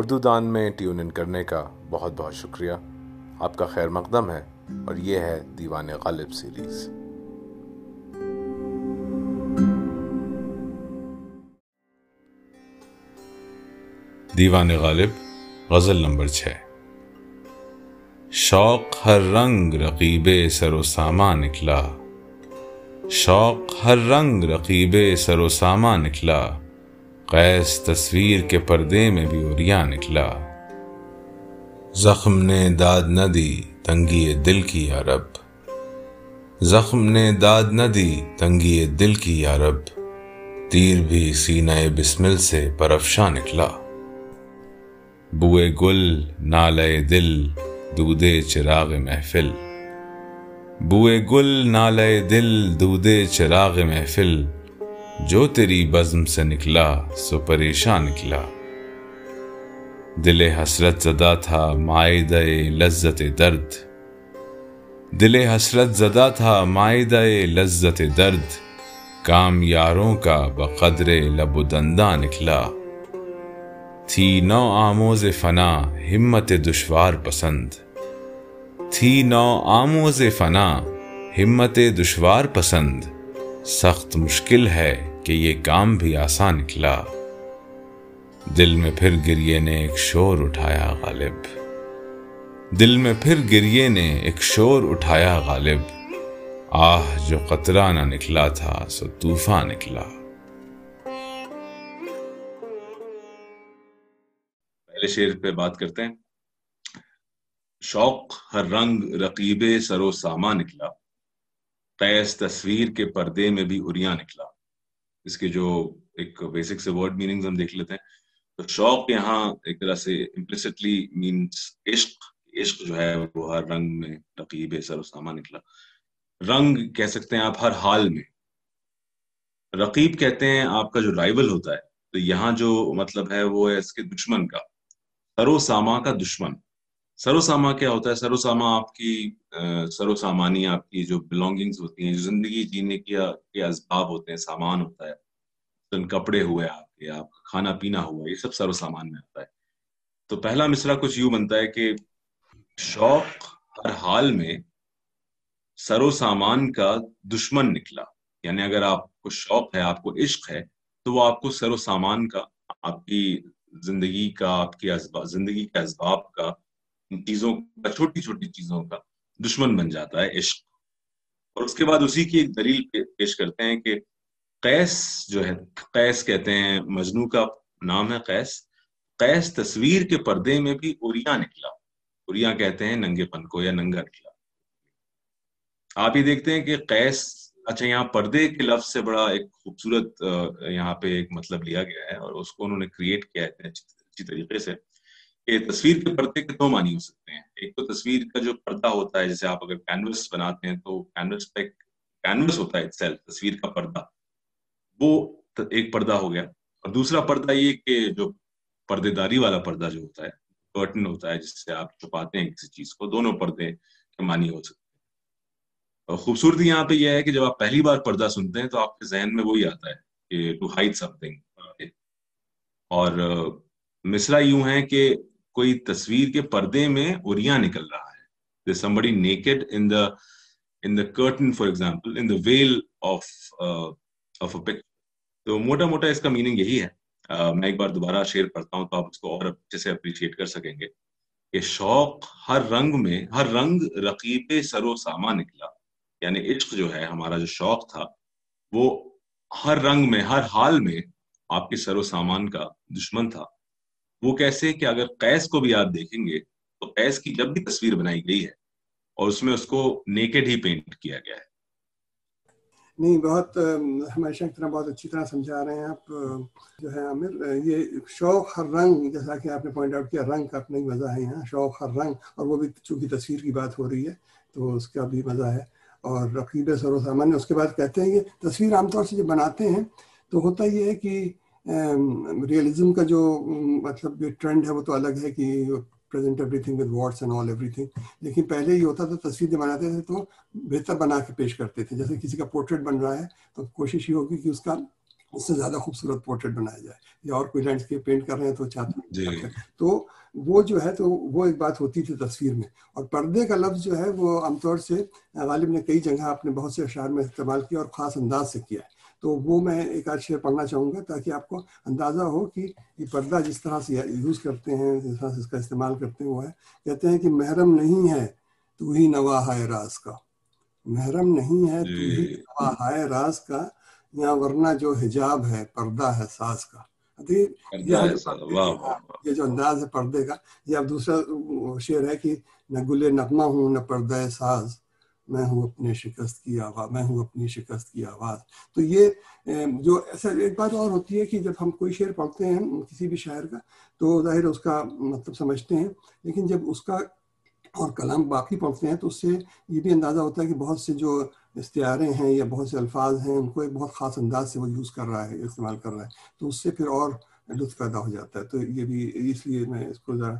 اردو دان میں tune in کرنے کا بہت بہت شکریہ۔ آپ کا خیر مقدم ہے اور یہ ہے دیوان غالب سیریز دیوان غالب، غزل نمبر چھ۔ شوق ہر رنگ رقیب سر و ساما نکلا۔ شوق ہر رنگ رقیب سر و ساما نکلا۔ قیس تصویر کے پردے میں بھی اریا نکلا۔ زخم نے داد نہ دی، تنگی دل کی یارب زخم نے داد نہ دی، تنگی دل کی یارب تیر بھی سینہ بسمل سے پرفشا نکلا۔ بوئے گل نالے دل، دودے چراغ محفل۔ بوئے گل نالے دل، دودے چراغ محفل۔ جو تیری بزم سے نکلا سو پریشان نکلا۔ دل حسرت زدہ تھا معدہ لذت درد۔ دل حسرت زدہ تھا معدہ لذت درد۔ کام یاروں کا بقدر لب و دندہ نکلا۔ تھی نو آموز فنا، ہمت دشوار پسند۔ تھی نو آموز فنا، ہمت دشوار پسند۔ سخت مشکل ہے کہ یہ کام بھی آسان نکلا۔ دل میں پھر گریے نے ایک شور اٹھایا غالب۔ دل میں پھر گریے نے ایک شور اٹھایا غالب۔ آہ، جو قطرہ نہ نکلا تھا، سو طوفان نکلا۔ پہلے شیر پہ بات کرتے ہیں۔ شوق ہر رنگ رقیب سرو ساما نکلا۔ قیس تصویر کے پردے میں بھی اریا نکلا۔ اس کے جو ایک بیسک سے ورڈ میننگز ہم دیکھ لیتے ہیں، تو شوق یہاں ایک طرح سے امپلسٹلی مینس عشق عشق جو ہے وہ ہر رنگ میں رقیب سر و ساما نکلا۔ رنگ کہہ سکتے ہیں آپ ہر حال میں۔ رقیب کہتے ہیں آپ کا جو رائول ہوتا ہے، تو یہاں جو مطلب ہے وہ ہے اس کے دشمن کا، سر و ساما کا دشمن۔ سر و ساما کیا ہوتا ہے؟ سر و ساما آپ کی سر و سامانی آپ کی جو بلونگنگز ہوتی ہیں، جو زندگی جینے کے اسباب ہوتے ہیں، سامان ہوتا ہے کپڑے ہوئے آپ کے، آپ کا کھانا پینا ہوا، یہ سب سر و سامان میں آتا ہے۔ تو پہلا مصرع کچھ یوں بنتا ہے کہ شوق ہر حال میں سر و سامان کا دشمن نکلا۔ یعنی اگر آپ کو شوق ہے، آپ کو عشق ہے، تو وہ آپ کو سر و سامان کا، آپ کی زندگی کا، آپ کی زندگی کے اسباب کا چیزوں کا، چھوٹی چھوٹی چیزوں کا دشمن بن جاتا ہے عشق۔ اور اس کے بعد اسی کی ایک دلیل پیش کرتے ہیں کہ قیس جو ہے، قیس کہتے ہیں، مجنو کا نام ہے قیس۔ قیس تصویر کے پردے میں بھی اریا نکلا۔ اریا کہتے ہیں ننگے پن کو یا ننگا نکلا۔ آپ یہ دیکھتے ہیں کہ قیس اچھا یہاں پردے کے لفظ سے بڑا ایک خوبصورت یہاں پہ ایک مطلب لیا گیا ہے اور اس کو انہوں نے کریٹ کیا ہے اچھی طریقے سے۔ کہ تصویر کے پردے کے دو معنی ہو سکتے ہیں۔ ایک تو تصویر کا جو پردہ ہوتا ہے، جیسے آپ اگر کینوس بناتے ہیں تو کینوس پہ کینوس ہوتا ہے تصویر کا پردہ وہ ایک پردہ ہو گیا۔ اور دوسرا پردہ یہ کہ جو پردے داری والا پردہ جو ہوتا ہے کرٹن ہوتا ہے، جس سے آپ چھپاتے ہیں کسی چیز کو، دونوں پردے کے معنی ہو سکتے ہیں۔ اور خوبصورتی یہاں پہ یہ ہے کہ جب آپ پہلی بار پردہ سنتے ہیں تو آپ کے ذہن میں وہی آتا ہے کہ ٹو ہائٹ سم تھنگ اور مصرا یوں ہے کہ کوئی تصویر کے پردے میں اریا نکل رہا ہے۔ Somebody naked in the in the curtain for example in the veil of uh, of a picture. تو موٹا موٹا اس کا میننگ یہی ہے۔ Uh, میں ایک بار دوبارہ شیئر کرتا ہوں تو آپ اس کو اور اچھے سے اپریشیٹ کر سکیں گے کہ شوق ہر رنگ میں ہر رنگ رقیب سر و ساما نکلا۔ یعنی عشق جو ہے ہمارا جو شوق تھا وہ ہر رنگ میں ہر حال میں آپ کے سر و سامان کا دشمن تھا۔ وہ کیسے کہ اگر قیس کو بھی آپ دیکھیں گے تو قیس کی جب بھی تصویر بنائی گئی ہے اور اس میں اس کو نیکڈ ہی پینٹ کیا گیا ہے۔ نہیں، بہت ہمیشہ کی طرح بہت اچھی طرح سمجھا رہے ہیں آپ، جو ہے عامر، یہ شوق ہر رنگ، جیسا کہ آپ نے پوائنٹ آؤٹ کیا، رنگ کا اپنا ہی مزہ ہے یہاں، شوق ہر رنگ، اور وہ بھی چونکہ تصویر کی بات ہو رہی ہے تو اس کا بھی مزہ ہے۔ اور رقیب سر و سامان اس کے بعد کہتے ہیں کہ تصویر عام طور سے جب بناتے ہیں تو ہوتا یہ ہے کہ ریئلزم کا جو مطلب جو ٹرینڈ ہے وہ تو الگ ہے کہ present everything with what's and all everything لیکن پہلے یہ ہوتا تھا تصویر جب بناتے تھے تو بہتر بنا کے پیش کرتے تھے. جیسے کسی کا پورٹریٹ بن رہا ہے تو کوشش یہ ہوگی کہ اس کا اس سے زیادہ خوبصورت پورٹریٹ بنایا جائے. یا اور کوئی لینڈسکیپ پینٹ کر رہے ہیں تو چاہتے جی. تو وہ جو ہے تو وہ ایک بات ہوتی تھی تصویر میں. اور پردے کا لفظ جو ہے وہ عام طور سے غالب نے کئی جگہ اپنے بہت سے اشعار میں استعمال کیا اور خاص انداز سے کیا ہے. تو وہ میں ایک آدھ شعر پڑھنا چاہوں گا تاکہ آپ کو اندازہ ہو کہ یہ پردہ جس طرح سے یوز کرتے ہیں جس طرح سے اس کا استعمال کرتے ہیں وہ ہے۔ کہتے ہیں کہ محرم نہیں ہے تو ہی نواح راز کا۔ محرم نہیں ہے تو ہی جی۔ نواح راز کا۔ یا ورنہ جو حجاب ہے پردہ ہے ساز کا۔ یہ جو انداز ہے پردے کا یہ اب دوسرا شعر ہے کہ نہ گل نغمہ ہوں نہ پردہ ساز۔ میں ہوں اپنے شکست کی آواز، میں ہوں اپنی شکست کی آواز۔ تو یہ جو ایسا ایک بات اور ہوتی ہے کہ جب ہم کوئی شعر پڑھتے ہیں کسی بھی شاعر کا، تو ظاہر اس کا مطلب سمجھتے ہیں۔ لیکن جب اس کا اور کلام باقی پڑھتے ہیں، تو اس سے یہ بھی اندازہ ہوتا ہے کہ بہت سے جو استعارے ہیں یا بہت سے الفاظ ہیں، ان کو ایک بہت خاص انداز سے وہ یوز کر رہا ہے، استعمال کر رہا ہے۔ تو اس سے پھر اور لطف پیدا ہو جاتا ہے۔ تو یہ بھی اس لیے میں اس کو ذرا،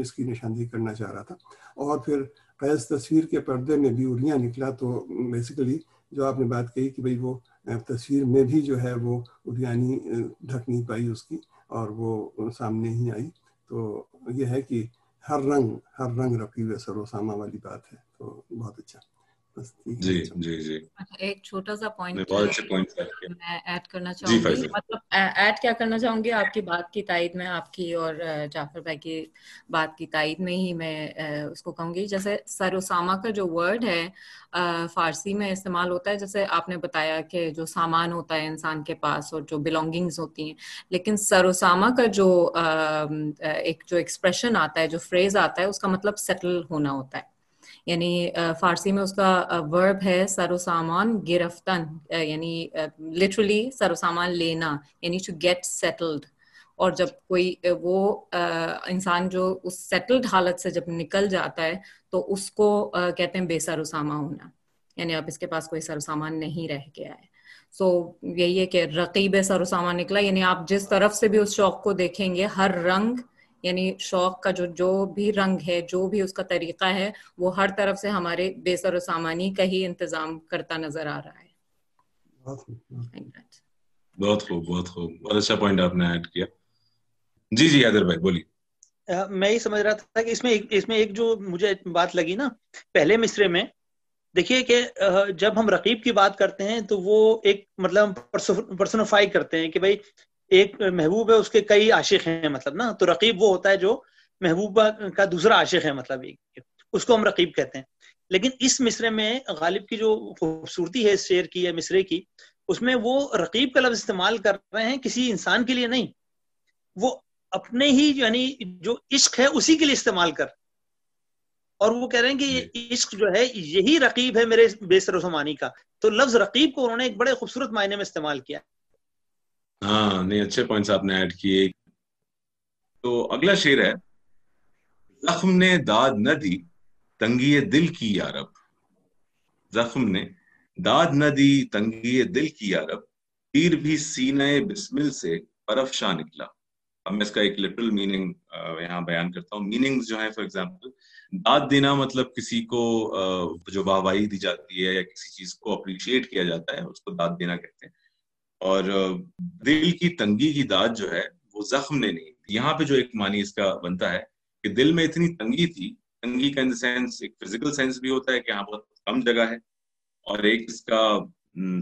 اس کی نشاندہی کرنا چاہ رہا تھا۔ اور پھر فیض تصویر کے پردے میں بھی اریاں نکلا تو بیسیکلی جو آپ نے بات کہی کہ بھئی وہ تصویر میں بھی جو ہے وہ اریانی ڈھک نہیں پائی اس کی اور وہ سامنے ہی آئی۔ تو یہ ہے کہ ہر رنگ ہر رنگ رکھی سر و والی بات ہے۔ تو بہت اچھا۔ جی جی جی۔ ایک چھوٹا سا پوائنٹ میں ایڈ کرنا چاہوں گی۔ مطلب ایڈ کیا کرنا چاہوں گی؟ آپ کی بات کی تائید میں آپ کی اور جعفر بھائی کی بات کی تائید میں ہی میں اس کو کہوں گی۔ جیسے سر اسامہ کا جو ورڈ ہے فارسی میں استعمال ہوتا ہے۔ جیسے آپ نے بتایا کہ جو سامان ہوتا ہے انسان کے پاس اور جو بلونگنگز ہوتی ہیں لیکن سر اسامہ کا جو ایک جو ایکسپریشن آتا ہے جو فریز آتا ہے اس کا مطلب سیٹل ہونا ہوتا ہے۔ یعنی فارسی میں اس کا ورب ہے سر و سامان گرفتن یعنی لٹرلی سر و سامان لینا یعنی ٹو گیٹ سیٹلڈ اور جب کوئی وہ انسان جو اس سیٹلڈ حالت سے جب نکل جاتا ہے، تو اس کو کہتے ہیں بے سر و ساما ہونا۔ یعنی اب اس کے پاس کوئی سر و سامان نہیں رہ گیا ہے۔ سو، یہی ہے کہ رقیب سر و سامان نکلا یعنی آپ جس طرف سے بھی اس شوق کو دیکھیں گے، ہر رنگ یعنی شوق کا جو جو بھی رنگ ہے جو بھی اس کا طریقہ ہے وہ ہر طرف سے ہمارے بے سر و سامانی کا ہی انتظام کرتا نظر آ رہا ہے۔ بہت خوب بہت خوب۔ بہت اچھا پوائنٹ آپ نے ایڈ کیا۔ جی جی حیدر بھائی بولیے۔ میں یہ سمجھ رہا تھا کہ اس میں اس میں ایک جو مجھے بات لگی نا پہلے مصرے میں دیکھیے کہ جب ہم رقیب کی بات کرتے ہیں تو وہ ایک مطلب پرسنوفائی کرتے ہیں کہ بھائی ایک محبوب ہے اس کے کئی عاشق ہیں مطلب نا تو رقیب وہ ہوتا ہے جو محبوبہ کا دوسرا عاشق ہے مطلب اس کو ہم رقیب کہتے ہیں۔ لیکن اس مصرے میں غالب کی جو خوبصورتی ہے اس شعر کی یا مصرے کی اس میں وہ رقیب کا لفظ استعمال کر رہے ہیں کسی انسان کے لیے نہیں۔ وہ اپنے ہی یعنی جو عشق ہے اسی کے لیے استعمال کر اور وہ کہہ رہے ہیں کہ یہ عشق جو ہے یہی رقیب ہے میرے بے سر و سمانی کا۔ تو لفظ رقیب کو انہوں نے ایک بڑے خوبصورت معنی میں استعمال کیا۔ ہاں نہیں، اچھے پوائنٹس آپ نے ایڈ کیے۔ تو اگلا شعر ہے، زخم نے داد نہ دی، تنگی دل کی یارب زخم نے داد نہ دی، تنگی دل کی یارب تیر بھی سینہ بسمل سے پرفشاں نکلا۔ اب میں اس کا ایک لٹرل میننگ یہاں بیان کرتا ہوں۔ میننگز جو ہیں فار ایگزامپل داد دینا مطلب کسی کو جو واہواہی دی جاتی ہے یا کسی چیز کو اپریشیٹ کیا جاتا ہے، اس کو داد دینا کہتے ہیں۔ اور دل کی تنگی کی داد جو ہے، وہ زخم نے نہیں یہاں پہ جو ایک معنی اس کا بنتا ہے کہ دل میں اتنی تنگی تھی، تنگی کا ان سینس ایک فزیکل سینس بھی ہوتا ہے کہ یہاں بہت کم جگہ ہے، اور ایک اس کا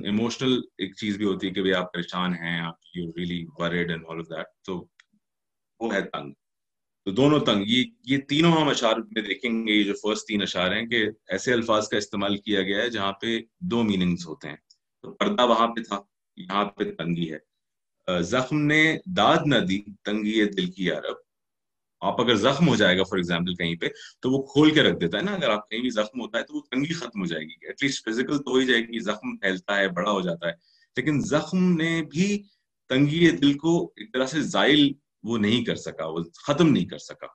ایموشنل ایک چیز بھی ہوتی ہے کہ آپ پریشان ہیں، آپ you really worried and all of that تو وہ ہے تنگ۔ تو دونوں تنگ۔ یہ یہ تینوں ہم اشعار میں دیکھیں گے، یہ جو فرسٹ تین اشعار ہیں کہ ایسے الفاظ کا استعمال کیا گیا ہے جہاں پہ دو میننگز ہوتے ہیں۔ تو پردہ وہاں پہ تھا۔ یہاں پہ تنگی ہے۔ زخم نے داد نہ دی، تنگی دل کی عرب آپ اگر زخم ہو جائے گا فار ایگزامپل کہیں پہ، تو وہ کھول کے رکھ دیتا ہے نا۔ اگر آپ کہیں بھی زخم ہوتا ہے، تو وہ تنگی ختم ہو جائے گی۔ ایٹ لیسٹ فزیکل تو ہو ہی جائے گی، زخم پھیلتا ہے، بڑا ہو جاتا ہے۔ لیکن زخم نے بھی تنگی دل کو ایک طرح سے زائل وہ نہیں کر سکا، وہ ختم نہیں کر سکا۔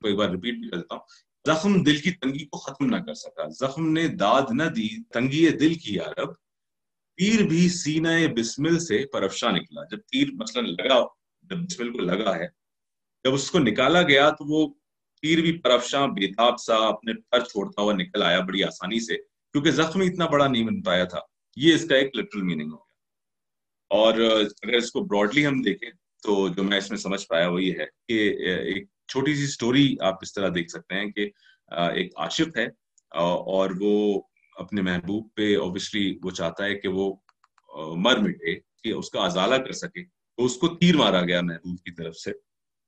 تو ایک بار ریپیٹ بھی کر دیتا ہوں۔ زخم دل کی تنگی کو ختم نہ کر سکا۔ زخم نے داد نہ دی، تنگی دل کی عرب تیر بھی سینہ بسمل سے پرفشا نکلا۔ جب تیر مثلا لگا، جب بسمل کو لگا ہے، جب اس کو نکالا گیا تو وہ تیر بھی پرفشاں، بےتاب سا، اپنے پر چھوڑتا ہوا نکل آیا بڑی آسانی سے، کیونکہ زخم اتنا بڑا نہیں بن پایا تھا۔ یہ اس کا ایک لٹرل میننگ ہو گیا۔ اور اگر اس کو براڈلی ہم دیکھیں تو جو میں اس میں سمجھ پایا وہ یہ ہے کہ ایک چھوٹی سی سٹوری آپ اس طرح دیکھ سکتے ہیں کہ ایک عاشق ہے، اور وہ اپنے محبوب پہ اوبیسلی وہ چاہتا ہے کہ وہ مر مٹے، کہ اس کا ازالہ کر سکے، تو اس کو تیر مارا گیا محبوب کی طرف سے۔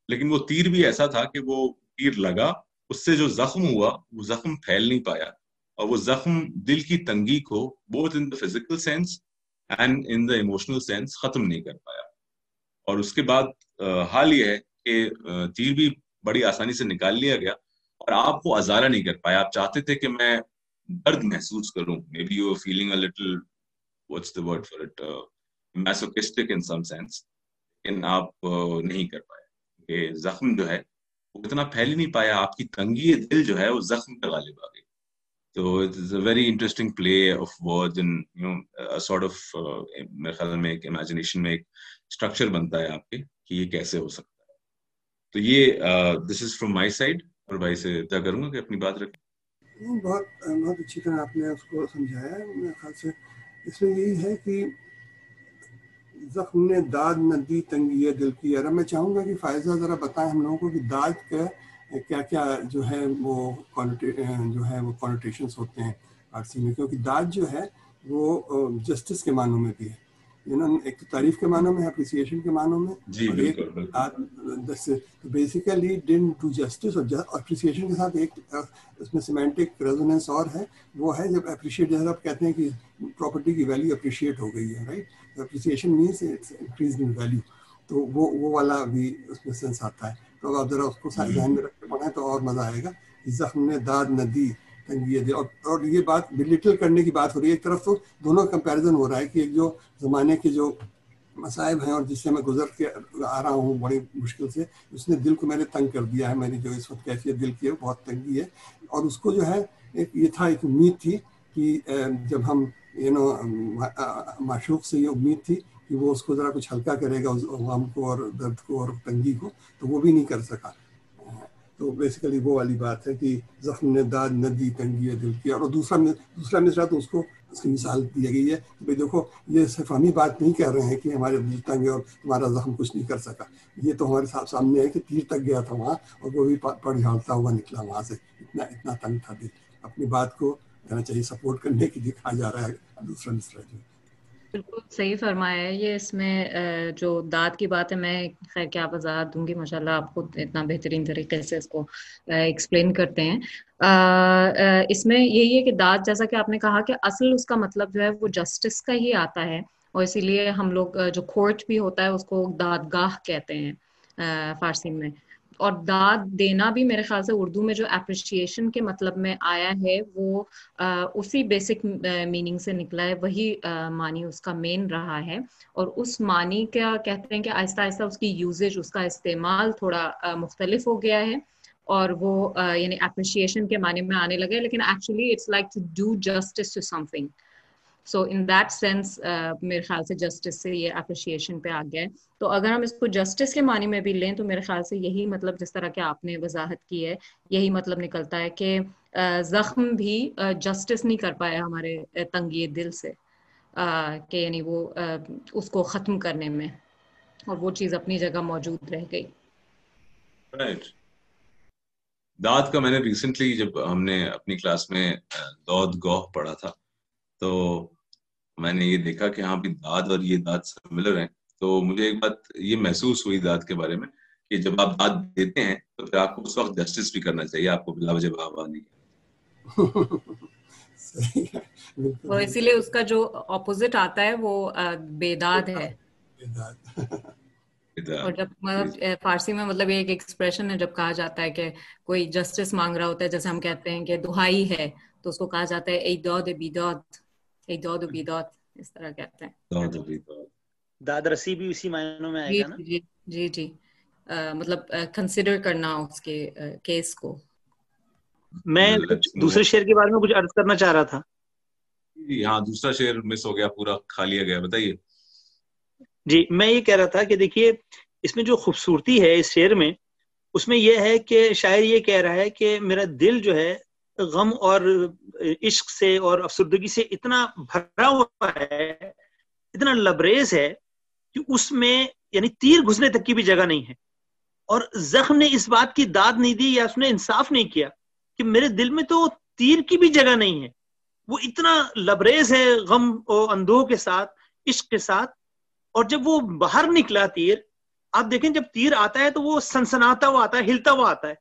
لیکن وہ تیر بھی ایسا تھا کہ وہ تیر لگا، اس سے جو زخم ہوا، وہ زخم پھیل نہیں پایا۔ اور وہ زخم دل کی تنگی کو بہت in the physical sense and in the emotional sense ختم نہیں کر پایا۔ اور اس کے بعد حال یہ ہے کہ تیر بھی بڑی آسانی سے نکال لیا گیا۔ اور آپ کو ازارہ نہیں کر پایا۔ آپ چاہتے تھے کہ میں درد محسوس کروں. Maybe you feeling a little what's the word for it masochistic in some sense لیکن آپ نہیں کر پائے کہ زخم جو ہے وہ اتنا پھیل ہی نہیں پایا آپ کی تنگی دل جو ہے وہ زخم پہ غالب آ گئی تو it is a very interesting play of word in you know sort of میرے خیال میں ایک امیجنیشن میں ایک اسٹرکچر بنتا ہے آپ کے کہ یہ کیسے ہو سکتا ہے تو یہ دس از فرام مائی سائڈ اور بھائی سے طے کروں گا کہ اپنی بات رکھیں بہت بہت اچھی طرح آپ نے اس کو سمجھایا میرے خیال سے۔ اس میں یہی ہے کہ زخم نے داد نہ دی، تنگی دل کی ارب میں چاہوں گا کہ فائزہ ذرا بتائیں ہم لوگوں کو کہ داد کا کیا کیا جو ہے وہ جو ہے وہ کانوٹیشنس ہوتے ہیں فارسی میں، کیونکہ داد جو ہے وہ جسٹس کے معنوں میں بھی ہے۔ ایک تو تعریف کے معنوں میں اپریسیشن کے معنوں میں. جی بیسیکلی ڈن ٹو جسٹس اور اپریسیشن کے ساتھ ایک اس میں سیمینٹک ریزوننس اور ہے وہ ہے جب اپریشیٹ جیسے آپ کہتے ہیں کہ پراپرٹی کی ویلیو اپریشیٹ ہو گئی ہے right appreciation means increase in value تو وہ وہ والا بھی اس میں سینس آتا ہے۔ تو آپ ذرا اس کو ذہن میں رکھ کے پڑھیں تو اور مزہ آئے گا۔ زخم نے داد نہ دی۔ تنگی دے اور اور یہ بات بلٹل کرنے کی بات ہو رہی ہے۔ ایک طرف تو دونوں کمپیریزن ہو رہا ہے کہ ایک جو زمانے کے جو مصائب ہیں اور جس سے میں گزر کے آ رہا ہوں بڑی مشکل سے، اس نے دل کو میں نے تنگ کر دیا ہے۔ میری جو اس وقت کیفیت دل کی ہے بہت تنگی ہے۔ اور اس کو جو ہے، ایک یہ تھا، ایک امید تھی کہ جب ہم یو نو معشوق سے یہ امید تھی کہ وہ اس کو ذرا کچھ ہلکا کرے گا غم کو اور درد کو اور تنگی کو، تو وہ بھی نہیں کر سکا۔ تو بیسیکلی وہ والی بات ہے کہ زخم نے داد ندی تنگی ہے دل کی اور دوسرا دوسرا مصرا تو اس کو اس کی مثال دی گئی ہے کہ بھائی دیکھو، یہ صرف ہم ہی بات نہیں کہہ رہے ہیں کہ ہمارے دل تنگ ہے اور تمہارا زخم کچھ نہیں کر سکا۔ یہ تو ہمارے ساتھ سامنے ہے کہ تیر تک گیا تھا وہاں اور وہ بھی پڑ جھاڑتا ہوا نکلا وہاں سے۔ اتنا اتنا تنگ تھا دل۔ اپنی بات کو کہنا چاہیے سپورٹ کرنے کے لیے کہا جا رہا ہے دوسرا مصرا جو ہے۔ بالکل صحیح فرمایا ہے۔ یہ اس میں جو داد کی بات ہے، میں خیر کیا وضاحت دوں گی ماشاء اللہ آپ کو اتنا بہترین طریقے سے اس کو ایکسپلین کرتے ہیں۔ اس میں یہی ہے کہ داد جیسا کہ آپ نے کہا کہ اصل اس کا مطلب جو ہے وہ جسٹس کا ہی آتا ہے۔ اور اسی لیے ہم لوگ جو کورٹ بھی ہوتا ہے، اس کو دادگاہ کہتے ہیں فارسی میں۔ اور داد دینا بھی میرے خیال سے اردو میں جو اپریشیشن کے مطلب میں آیا ہے، وہ اسی بیسک میننگ سے نکلا ہے، وہی معنی اس کا مین رہا ہے۔ اور اس معنی کا کہتے ہیں کہ آہستہ آہستہ اس کی یوزیج اس کا استعمال تھوڑا مختلف ہو گیا ہے۔ اور وہ یعنی اپریشیشن کے معنی میں آنے لگے لیکن actually it's like to do justice to something so in that sense میرے خیال سے جسٹس سے یہ اپریشیشن پہ آ گیا ہے۔ تو اگر ہم اس کو جسٹس کے معنی میں بھی لیں، تو میرے خیال سے یہی مطلب جس طرح کہ آپ نے وضاحت کی ہے، یہی مطلب نکلتا ہے کہ زخم بھی جسٹس نہیں کر پایا ہمارے تنگی دل سے کہ یعنی وہ اس کو ختم کرنے میں۔ اور وہ چیز اپنی جگہ موجود رہ گئی۔ داد کا میں نے ریسنٹلی جب ہم نے اپنی کلاس میں دود گوہ پڑھا تھا تو میں نے یہ دیکھا کہ ہاں بھی داد اور یہ داد سملر ہیں۔ تو مجھے ایک بات یہ محسوس ہوئی داد کے بارے میں کہ جب آپ داد دیتے ہیں تو پھر آپ کو اس وقت جسٹس بھی کرنا چاہیے آپ کو بلا وجہ بہا نہیں تو اسی لیے اس کا جو اپوزٹ آتا ہے وہ بے داد ہے۔ اور جب مطلب فارسی میں مطلب ایک ایکسپریشن ہے جب کہا جاتا ہے کہ کوئی جسٹس مانگ رہا ہوتا ہے جیسے ہم کہتے ہیں کہ دہائی ہے تو اس کو کہا جاتا ہے ای دود بی دود دود بی دود اس طرح کہتے ہیں. داد رسی بھی اسی معنوں میں آئے گا نا؟ جی جی جی مطلب کنسیڈر کرنا اس کے کیس کو. میں دوسرے شعر کے بارے میں کچھ عرض کرنا چاہ رہا تھا. ہاں دوسرا شعر مس ہو گیا پورا کھا لیا گیا بتائیے. جی میں یہ کہہ رہا تھا کہ دیکھیے اس میں جو خوبصورتی ہے اس شعر میں اس میں یہ ہے کہ شاعر یہ کہہ رہا ہے کہ میرا دل جو ہے غم اور عشق سے اور افسردگی سے اتنا بھرا ہوا ہے، اتنا لبریز ہے کہ اس میں یعنی تیر گھسنے تک کی بھی جگہ نہیں ہے۔ اور زخم نے اس بات کی داد نہیں دی یا اس نے انصاف نہیں کیا کہ میرے دل میں تو تیر کی بھی جگہ نہیں ہے۔ وہ اتنا لبریز ہے غم و اندوہ کے ساتھ، عشق کے ساتھ۔ اور جب وہ باہر نکلا تیر، آپ دیکھیں جب تیر آتا ہے تو وہ سنسناتا ہوا آتا ہے، ہلتا ہوا آتا ہے۔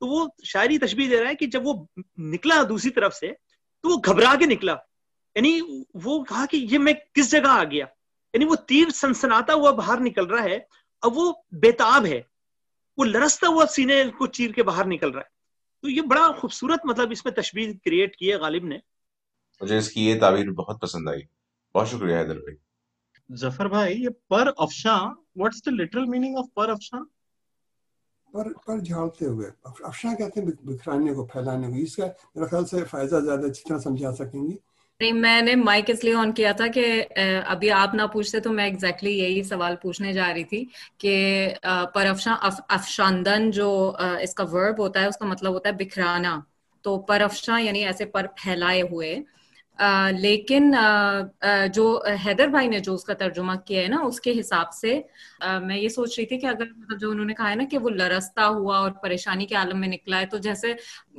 تو وہ شاعری تشبیح دے رہا ہے کہ جب وہ نکلا دوسری طرف سے تو وہ گھبرا کے نکلا۔ یعنی وہ کہا کہ یہ میں کس جگہ آ گیا؟ یعنی وہ تیر سنسناتا ہوا باہر نکل رہا ہے اب وہ بےتاب ہے۔ وہ لرستا ہوا سینے کو چیر کے باہر نکل رہا ہے۔ تو یہ بڑا خوبصورت مطلب اس میں تشبیح کریٹ کی ہے غالب نے۔ مجھے اس کی یہ تعبیر بہت پسند آئی۔ بہت شکریہ حیدر بھائی۔ ظفر بھائی یہ پر افشاں what's the literal meaning of پر افشاں؟ پر پر جھاڑتے ہوئے۔ افشاں کہتے ہیں بکھرانے کو، پھیلانے کو۔ اس کا میرا خیال سے فائدہ زیادہ اچھی طرح سمجھا سکیں گی نہیں، میں نے مائک اس لیے آن کیا تھا کہ ابھی آپ نہ پوچھتے تو میں ایگزیکٹلی یہی سوال پوچھنے جا رہی تھی کہ پر افشاں افشاندن جو اس کا ورب ہوتا ہے، اس کا مطلب ہوتا ہے بکھرانا۔ تو پر افشاں یعنی ایسے پر پھیلائے ہوئے۔ لیکن جو حیدر بھائی نے جو اس کا ترجمہ کیا ہے نا، اس کے حساب سے میں یہ سوچ رہی تھی کہ اگر مطلب جو انہوں نے کہا ہے نا کہ وہ لرستا ہوا اور پریشانی کے عالم میں نکلا ہے، تو جیسے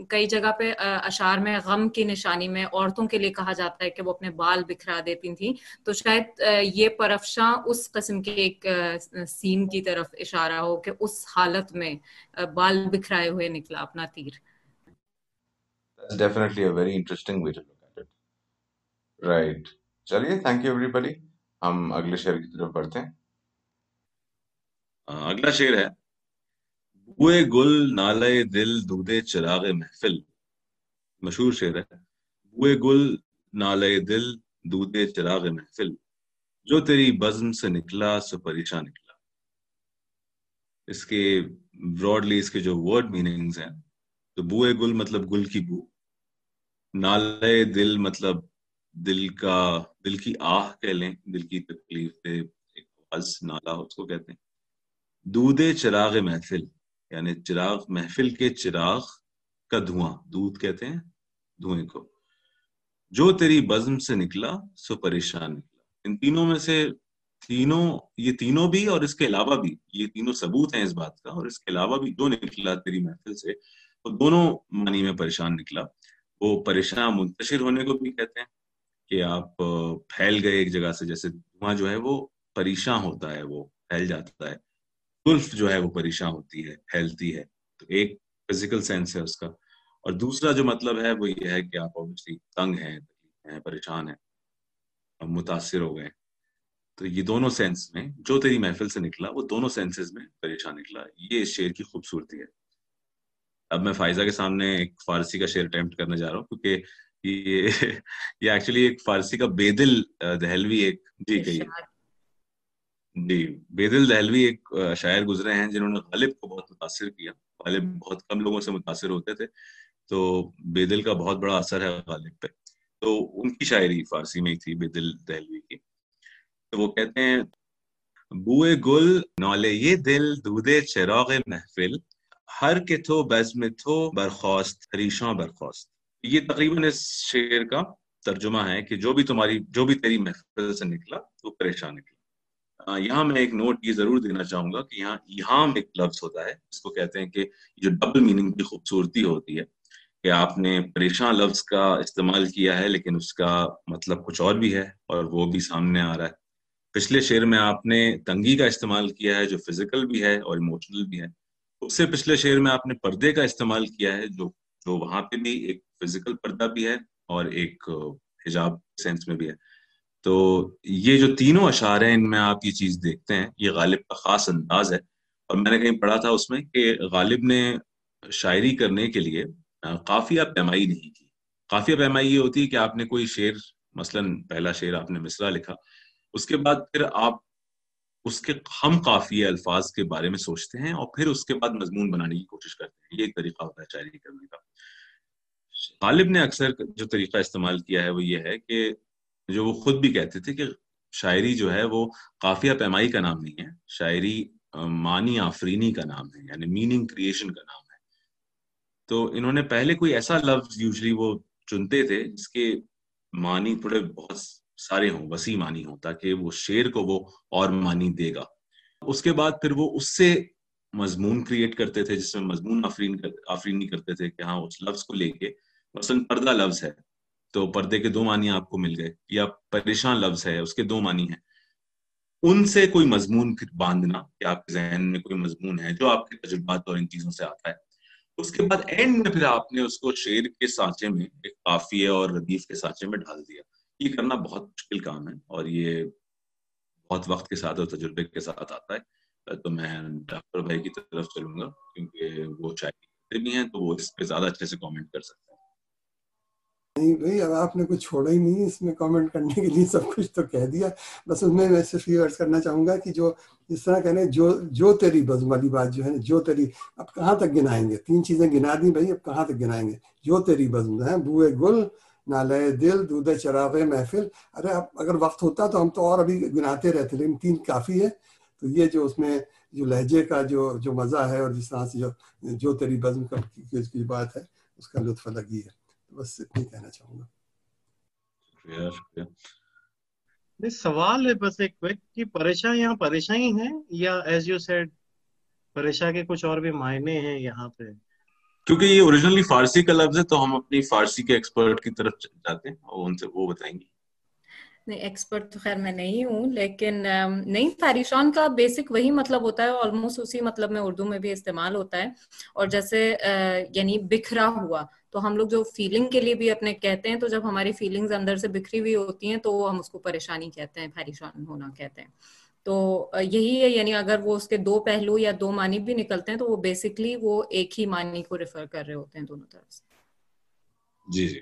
کئی جگہ پہ اشعار میں غم کی نشانی میں عورتوں کے لیے کہا جاتا ہے کہ وہ اپنے بال بکھرا دیتی تھیں، تو شاید یہ پرفشاں اس قسم کے ایک سین کی طرف اشارہ ہو کہ اس حالت میں بال بکھرائے ہوئے نکلا اپنا تیر۔ Definitely a رائٹ چلیے تھینک یو ایوری بڑی ہم اگلے شعر کی طرف بڑھتے ہیں۔ اگلا شعر ہے۔ بوئے گل نالے دل دودے چراغ محفل۔ مشہور شعر ہے۔ بوئے گل نالے دل دودے چراغ محفل۔ جو تیری بزم سے نکلا، سو پریشان نکلا۔ اس کے براڈلی اس کے جو ورڈ میننگز ہیں، تو بوئے گل مطلب گل کی بو۔ نالے دل مطلب دل کا، دل کی آہ کہہ لیں، دل کی تکلیف سے ایک آواز نالا اس کو کہتے ہیں۔ دودھ چراغ محفل یعنی چراغ، محفل کے چراغ کا دھواں، دودھ کہتے ہیں، دھوئیں کو۔ جو تیری بزم سے نکلا، سو پریشان نکلا۔ ان تینوں میں سے تینوں، یہ تینوں بھی اور اس کے علاوہ بھی، یہ تینوں ثبوت ہیں اس بات کا، اور اس کے علاوہ بھی جو نکلا تیری محفل سے، وہ دونوں معنی میں پریشان نکلا۔ وہ پریشان، منتشر ہونے کو بھی کہتے ہیں۔ کہ آپ پھیل گئے ایک جگہ سے، جیسے دھواں جو ہے وہ پریشان ہوتا ہے، وہ پھیل جاتا ہے۔ گلف جو ہے وہ پریشان ہوتی ہے، پھیلتی ہے۔ تو ایک فزیکل سینس ہے اس کا۔ اور دوسرا جو مطلب ہے وہ یہ ہے کہ آپ اوبیسلی تنگ ہیں ہیں، پریشان ہیں متاثر ہو گئے تو یہ دونوں سینس میں، جو تیری محفل سے نکلا، وہ دونوں سینسز میں پریشان نکلا۔ یہ اس شعر کی خوبصورتی ہے۔ اب میں فائزہ کے سامنے ایک فارسی کا شعر اٹمپٹ کرنے جا رہا ہوں، کیونکہ یہ ایکچولی ایک فارسی کا بیدل دہلوی ایک جی گئی جی بیدل دہلوی ایک شاعر گزرے ہیں جنہوں نے غالب کو بہت متاثر کیا۔ غالب بہت کم لوگوں سے متاثر ہوتے تھے تو بیدل کا بہت بڑا اثر ہے غالب پہ۔ تو ان کی شاعری فارسی میں ہی تھی بیدل دہلوی کی۔ تو وہ کہتے ہیں بوئے گل نالے یہ دل دودے چراغ محفل۔ ہر کے تھو بزم تھو برخواست ریشاں برخواست یہ تقریباً اس شعر کا ترجمہ ہے کہ جو بھی تمہاری، جو بھی تیری محفل سے نکلا وہ پریشان نکلا۔ یہاں میں ایک نوٹ یہ ضرور دینا چاہوں گا کہ یہاں یہاں ایک لفظ ہوتا ہے۔ اس کو کہتے ہیں کہ جو ڈبل میننگ کی خوبصورتی ہوتی ہے، کہ آپ نے پریشان لفظ کا استعمال کیا ہے، لیکن اس کا مطلب کچھ اور بھی ہے اور وہ بھی سامنے آ رہا ہے۔ پچھلے شعر میں آپ نے تنگی کا استعمال کیا ہے، جو فزیکل بھی ہے اور ایموشنل بھی ہے۔ اس سے پچھلے شعر میں آپ نے پردے کا استعمال کیا ہے، جو جو وہاں پہ بھی ایک فزیکل پردہ بھی ہے اور ایک حجاب سینس میں بھی ہے۔ تو یہ جو تینوں اشعار ہیں، ان میں آپ یہ چیز دیکھتے ہیں، یہ غالب کا خاص انداز ہے۔ اور میں نے کہیں پڑھا تھا اس میں کہ غالب نے شاعری کرنے کے لیے قافیہ پیمائی نہیں کی۔ قافیہ پیمائی یہ ہوتی ہے کہ آپ نے کوئی شعر، مثلا پہلا شعر آپ نے مصرع لکھا، اس کے بعد پھر آپ اس کے ہم قافیہ الفاظ کے بارے میں سوچتے ہیں اور پھر اس کے بعد مضمون بنانے کی کوشش کرتے ہیں۔ یہ ایک طریقہ ہوتا ہے شاعری کرنے کا۔ غالب نے اکثر جو طریقہ استعمال کیا ہے وہ یہ ہے کہ جو وہ خود بھی کہتے تھے کہ شاعری جو ہے وہ قافیہ پیمائی کا نام نہیں ہے، شاعری معنی آفرینی کا نام ہے یعنی میننگ کریشن کا نام ہے۔ تو انہوں نے پہلے کوئی ایسا لفظ یوزلی وہ چنتے تھے جس کے معنی تھوڑے بہت سارے ہوں، وسیع معنی ہوں، تاکہ وہ شعر کو وہ اور معنی دے گا۔ اس کے بعد پھر وہ اس سے مضمون کریٹ کرتے تھے، جس میں مضمون آفرین آفرینی کرتے تھے کہ ہاں اس لفظ کو لے کے مثلاً پردہ لفظ ہے، تو پردے کے دو معنی آپ کو مل گئے، یا پریشان لفظ ہے، اس کے دو معنی ہیں۔ ان سے کوئی مضمون پھر باندھنا کہ آپ کے ذہن میں کوئی مضمون ہے جو آپ کے تجربات اور ان چیزوں سے آتا ہے۔ اس کے بعد اینڈ میں پھر آپ نے اس کو شعر کے سانچے میں ایک قافیے اور ردیف کے سانچے میں ڈال دیا۔ یہ کرنا بہت مشکل کام ہے اور یہ بہت وقت کے ساتھ اور تجربے کے ساتھ آتا ہے۔ تو میں ڈاکٹر بھائی کی طرف چلوں گا کیونکہ وہ چاہیے بھی ہیں تو وہ اس پہ زیادہ اچھے سے کامنٹ کر سکتے ہیں۔ نہیں بھائی، اب آپ نے کچھ چھوڑا ہی نہیں، اس میں کامنٹ کرنے کے لیے سب کچھ تو کہہ دیا۔ بس اس میں میں صرف یہ عرض کرنا چاہوں گا کہ جو اس طرح کہنے جو جو تیری بزم والی بات جو ہے نا جو تیری، اب کہاں تک گنائیں گے؟ تین چیزیں گنا دی بھائی، اب کہاں تک گنائیں گے؟ جو تیری بزم ہے، بوئے گل نالے دل دودھ چراغ محفل۔ ارے اب اگر وقت ہوتا تو ہم تو اور ابھی گناتے رہتے لیکن تین کافی ہے۔ تو یہ جو اس میں جو لہجے کا جو جو مزہ ہے اور جس طرح سے جو جو تیری بزم کا کی بات ہے اس کا لطف الگ ہی ہے بس اتنی کہنا چاہوں گا۔ سوال ہے بس ایک کہ پریشان یہاں پریشانی ہے یا ایز یو سیڈ پریشا کے کچھ اور بھی معنی ہیں یہاں پہ؟ کیونکہ یہ اوریجنلی فارسی کا لفظ ہے تو ہم اپنی فارسی کے ایکسپرٹ کی طرف جاتے ہیں اور ان سے وہ بتائیں گے۔ نہیں ایکسپرٹ تو خیر میں نہیں ہوں، لیکن نہیں پریشان کا بیسک وہی مطلب ہوتا ہے آلموسٹ اسی مطلب میں اردو میں بھی استعمال ہوتا ہے۔ اور جیسے یعنی بکھرا ہوا، تو ہم لوگ جو فیلنگ کے لیے بھی اپنے کہتے ہیں، تو جب ہماری فیلنگز اندر سے بکھری ہوئی ہوتی ہیں، تو ہم اس کو پریشانی کہتے ہیں پریشان ہونا کہتے ہیں۔ تو یہی ہے یعنی اگر وہ اس کے دو پہلو یا دو معنی بھی نکلتے ہیں تو وہ بیسکلی وہ ایک ہی معنی کو ریفر کر رہے ہوتے ہیں دونوں طرف سے۔ جی جی۔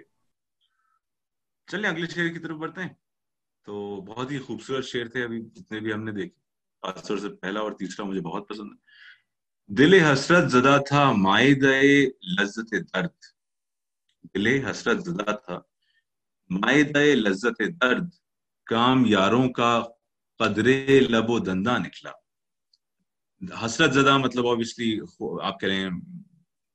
چلیں اگلے شعر کی طرف بڑھتے ہیں۔ تو بہت ہی خوبصورت شعر تھے ابھی جتنے بھی ہم نے دیکھے۔ خاص طور سے پہلا اور تیسرا مجھے بہت پسند ہے۔ دل حسرت زدہ تھا مائدہ لذت درد۔ دل حسرت زدہ تھا مائدہ لذت درد۔ کام یاروں کا قدرے لب و دندہ نکلا۔ حسرت زدہ مطلب آبویسلی آپ کہہ رہے ہیں